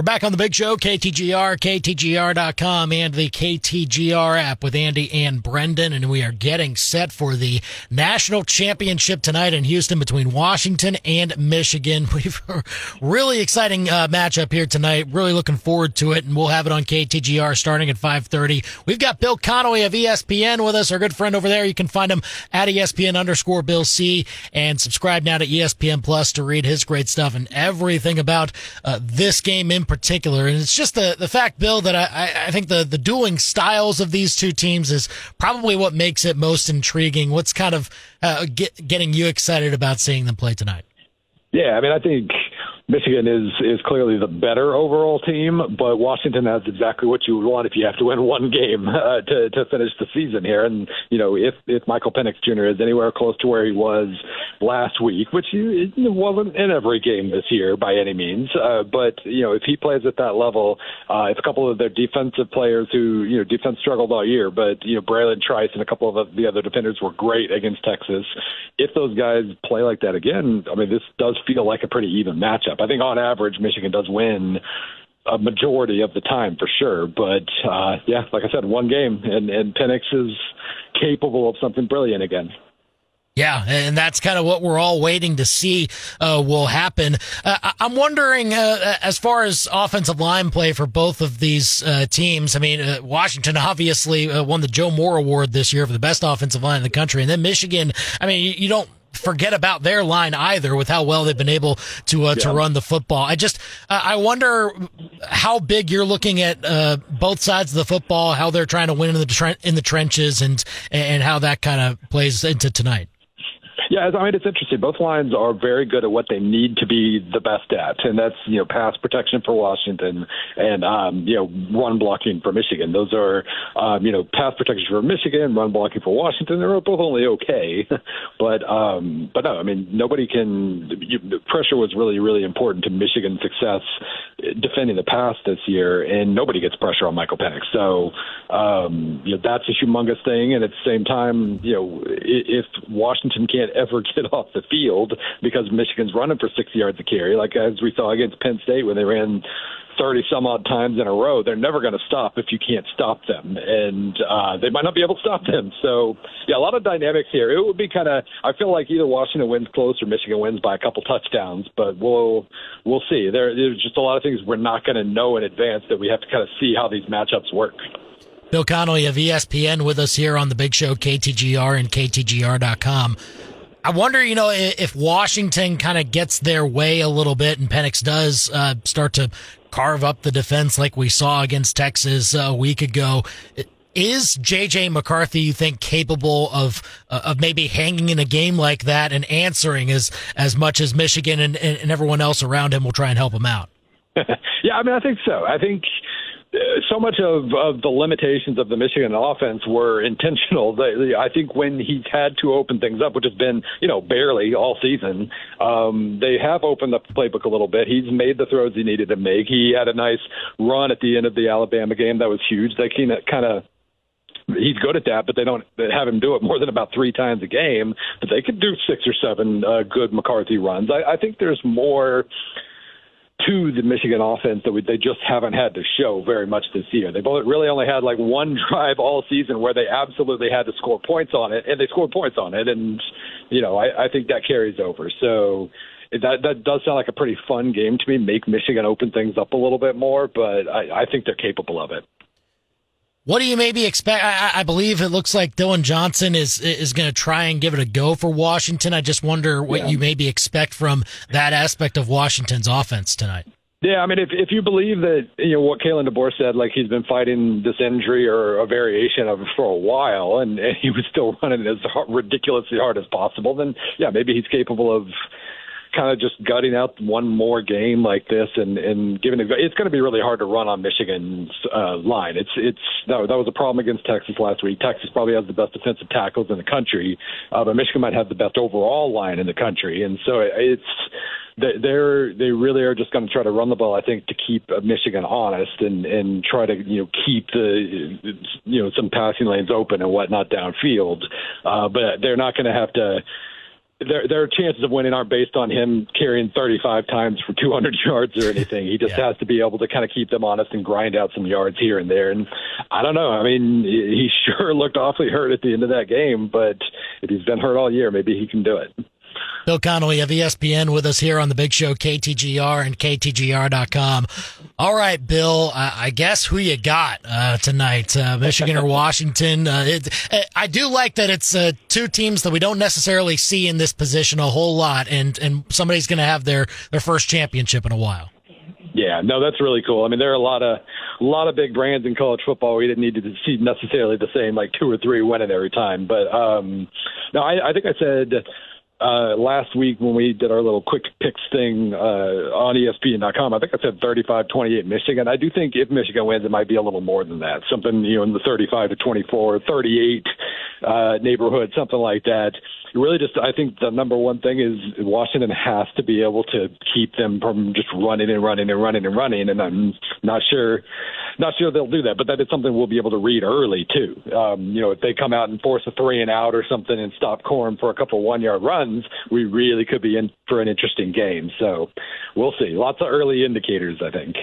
We're back on the big show, KTGR, KTGR.com, and the KTGR app with Andy and Brendan. And we are getting set for the national championship tonight in Houston between Washington and Michigan. We've a really exciting uh, matchup here tonight. Really looking forward to it. And we'll have it on KTGR starting at 530. We've got Bill Connelly of ESPN with us, our good friend over there. You can find him at ESPN underscore Bill C and subscribe now to ESPN Plus to read his great stuff and everything about uh, this game in particular. And it's just the, the fact, Bill, that I, I think the, the dueling styles of these two teams is probably what makes it most intriguing. What's kind of uh, get, getting you excited about seeing them play tonight? Yeah, I mean, I think Michigan is is clearly the better overall team, but Washington has exactly what you would want if you have to win one game uh, to to finish the season here. And you know, if if Michael Penix Jr. is anywhere close to where he was last week, which he, wasn't in every game this year by any means, uh, but you know, if he plays at that level, uh, if a couple of their defensive players who you know defense struggled all year, but you know Bralen Trice and a couple of the other defenders were great against Texas. If those guys play like that again, I mean, this does feel like a pretty even matchup. I think on average, Michigan does win a majority of the time for sure. But uh, yeah, like I said, one game, and, and Penix is capable of something brilliant again. Yeah, and that's kind of what we're all waiting to see uh, will happen. Uh, I'm wondering, uh, as far as offensive line play for both of these uh, teams. I mean, uh, Washington obviously uh, won the Joe Moore Award this year for the best offensive line in the country, and then Michigan. I mean, you, you don't forget about their line either with how well they've been able to uh, yeah. to run the football. I just uh, I wonder how big you're looking at uh, both sides of the football, how they're trying to win in the tre- in the trenches, and and how that kind of plays into tonight. Yeah, I mean it's interesting. Both lines are very good at what they need to be the best at, and that's you know pass protection for Washington and um, you know run blocking for Michigan. Those are um, you know pass protection for Michigan, run blocking for Washington. They're both only okay, but um, but no, I mean nobody can. You, pressure was really really important to Michigan's success defending the pass this year, and nobody gets pressure on Michael Penix. So um, you know that's a humongous thing, and at the same time, you know if Washington can't ever get off the field because Michigan's running for 60 yards a carry, like as we saw against Penn State when they ran 30 some odd times in a row. They're never going to stop if you can't stop them, and uh, they might not be able to stop them. So, yeah, a lot of dynamics here. It would be kind of. I feel like either Washington wins close or Michigan wins by a couple touchdowns, but we'll we'll see. There, there's just a lot of things we're not going to know in advance that we have to kind of see how these matchups work. Bill Connelly of ESPN with us here on the Big Show, KTGR and KTGR.com. I wonder, you know, if Washington kind of gets their way a little bit and Penix does uh, start to carve up the defense like we saw against Texas a week ago. Is JJ McCarthy, you think, capable of uh, of maybe hanging in a game like that and answering as as much as Michigan and, and, and everyone else around him will try and help him out? yeah, I mean, I think so. I think much of, of the limitations of the Michigan offense were intentional. They, I think when he's had to open things up, which has been, you know, barely all season, um, they have opened up the playbook a little bit. He's made the throws he needed to make. He had a nice run at the end of the Alabama game that was huge. They kind of he's good at that, but they don't have him do it more than about three times a game. But they could do six or seven uh, good McCarthy runs. I, I think there's more to the Michigan offense that we, they just haven't had to show very much this year. They both really only had like one drive all season where they absolutely had to score points on it, and they scored points on it, and you know I, I think that carries over. So that that does sound like a pretty fun game to me. Make Michigan open things up a little bit more, but I, I think they're capable of it. What do you maybe expect? I, I, believe it looks like Dillon Johnson is is going to try and give it a go for Washington. I just wonder what yeah. you maybe expect from that aspect of Washington's offense tonight. Yeah, I mean, if if you believe that you know what Kalen DeBoer said, like he's been fighting this injury or a variation of it for a while, and, and he was still running as hard, ridiculously hard as possible, then yeah, maybe he's capable of kind of just gutting out one more game like this and and giving it. It's going to be really hard to run on Michigan's uh, line. It's it's that, that was a problem against Texas last week. Texas probably has the best defensive tackles in the country, uh, but Michigan might have the best overall line in the country, and so it's they're they really are just going to try to run the ball. I think to keep Michigan honest and and try to you know keep the you know some passing lanes open and whatnot downfield. Uh, but they're not going to have to their their chances of winning aren't based on him carrying 35 times for 200 yards or anything. He just yeah. has to be able to kind of keep them honest and grind out some yards here and there. And I don't know. I mean, he sure looked awfully hurt at the end of that game, but if he's been hurt all year, maybe he can do it. Bill Connelly of ESPN with us here on the big show, KTGR and KTGR.com. All right, Bill, I, I guess who you got uh, tonight, uh, Michigan or Washington? Uh, it, I do like that it's uh, two teams that we don't necessarily see in this position a whole lot, and, and somebody's going to have their, their first championship in a while. Yeah, no, that's really cool. I mean, there are a lot of a lot of big brands in college football. We didn't need to see necessarily the same like two or three winning every time, but um, no, I, I think I said uh, last week when we did our little quick picks thing uh, on ESPN.com, I think I said 35-28 Michigan. I do think if Michigan wins, it might be a little more than that, something you know in the 35 to 24, 38 uh, neighborhood, something like that. Really, just I think the number one thing is Washington has to be able to keep them from just running and running and running and running, and I'm not sure not sure they'll do that, but that is something we'll be able to read early too. Um, you know, if they come out and force a three and out or something and stop Corum for a couple one yard runs, we really could be in for an interesting game. So we'll see. Lots of early indicators, I think.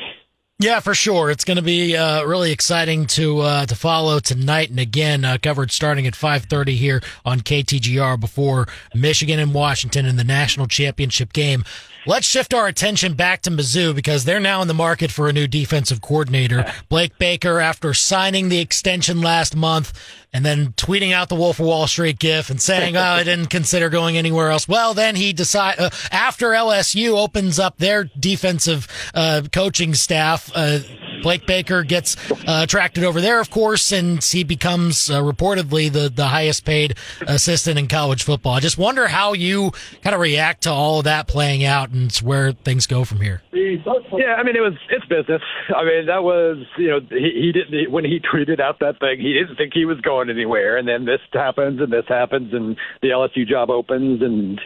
Yeah, for sure. It's going to be uh, really exciting to uh, to follow tonight, and again, uh, coverage starting at five thirty here on KTGR before Michigan and Washington in the national championship game. Let's shift our attention back to Mizzou because they're now in the market for a new defensive coordinator. Blake Baker, after signing the extension last month and then tweeting out the Wolf of Wall Street gif and saying, "Oh, I didn't consider going anywhere else." Well, then he decide uh, after LSU opens up their defensive uh, coaching staff. Uh, Blake Baker gets uh, attracted over there, of course, and he becomes uh, reportedly the, the highest paid assistant in college football. I just wonder how you kind of react to all of that playing out and where things go from here. Yeah, I mean, it was it's business. I mean, that was you know he, he didn't when he tweeted out that thing, he didn't think he was going anywhere, and then this happens and this happens, and the LSU job opens, and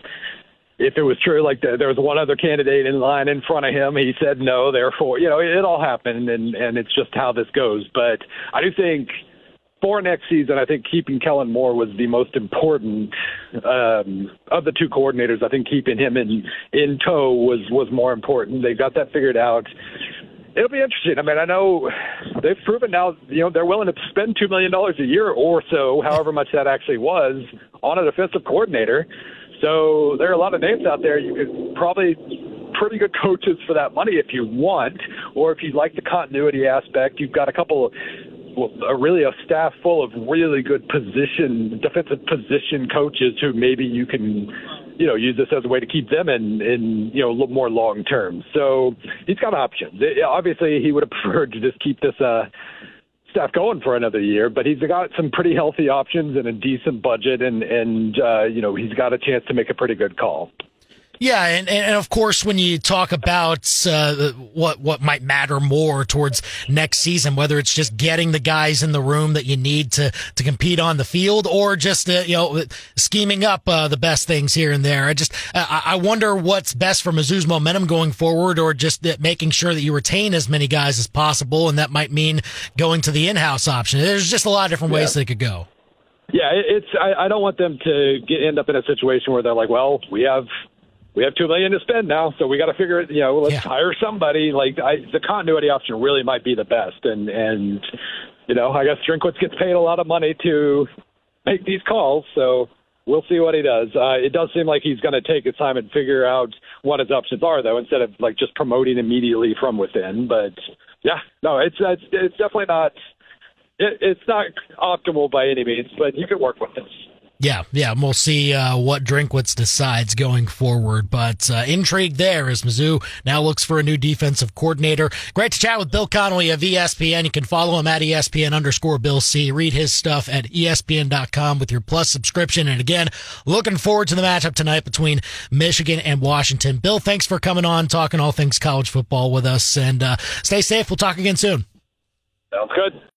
if it was true, like the, there was one other candidate in line in front of him, he said no. Therefore, you know, it, it all happened, and and it's just how this goes. But I do think for next season, I think keeping Kellen Moore was the most important um, of the two coordinators. I think keeping him in in tow was was more important. They got that figured out. It'll be interesting. I mean, I know they've proven now, you know, they're willing to spend two million dollars a year or so, however much that actually was, on a defensive coordinator. So there are a lot of names out there. You could probably pretty good coaches for that money if you want, or if you like the continuity aspect. You've got a couple of a really a staff full of really good position defensive position coaches who maybe you can you know use this as a way to keep them in in you know a little more long term. So he's got options. It, obviously, he would have preferred to just keep this uh staff going for another year, but he's got some pretty healthy options and a decent budget, and and uh, you know he's got a chance to make a pretty good call. Yeah, and, and of course, when you talk about uh, what what might matter more towards next season, whether it's just getting the guys in the room that you need to to compete on the field, or just uh, you know scheming up uh, the best things here and there, I just I wonder what's best for Mizzou's momentum going forward, or just making sure that you retain as many guys as possible, and that might mean going to the in-house option. There's just a lot of different ways yeah. they could go. Yeah, it's. I, I don't want them to get, end up in a situation where they're like, well, we have we have two million to spend now, so we got to figure it. You know, let's yeah. hire somebody. Like I, the continuity option really might be the best, and and you know, I guess Drinkwitz gets paid a lot of money to make these calls, so we'll see what he does. Uh, it does seem like he's going to take his time and figure out what his options are, though, instead of like just promoting immediately from within. But yeah, no, it's it's, it's definitely not. It, it's not optimal by any means, but you can work with it. Yeah, yeah, and we'll see uh, what Drinkwitz decides going forward. But uh, intrigue there as Mizzou now looks for a new defensive coordinator. Great to chat with Bill Connelly of ESPN. You can follow him at ESPN underscore Bill C. Read his stuff at ESPN.com with your Plus subscription. And again, looking forward to the matchup tonight between Michigan and Washington. Bill, thanks for coming on, talking all things college football with us, and uh, stay safe. We'll talk again soon. Sounds good.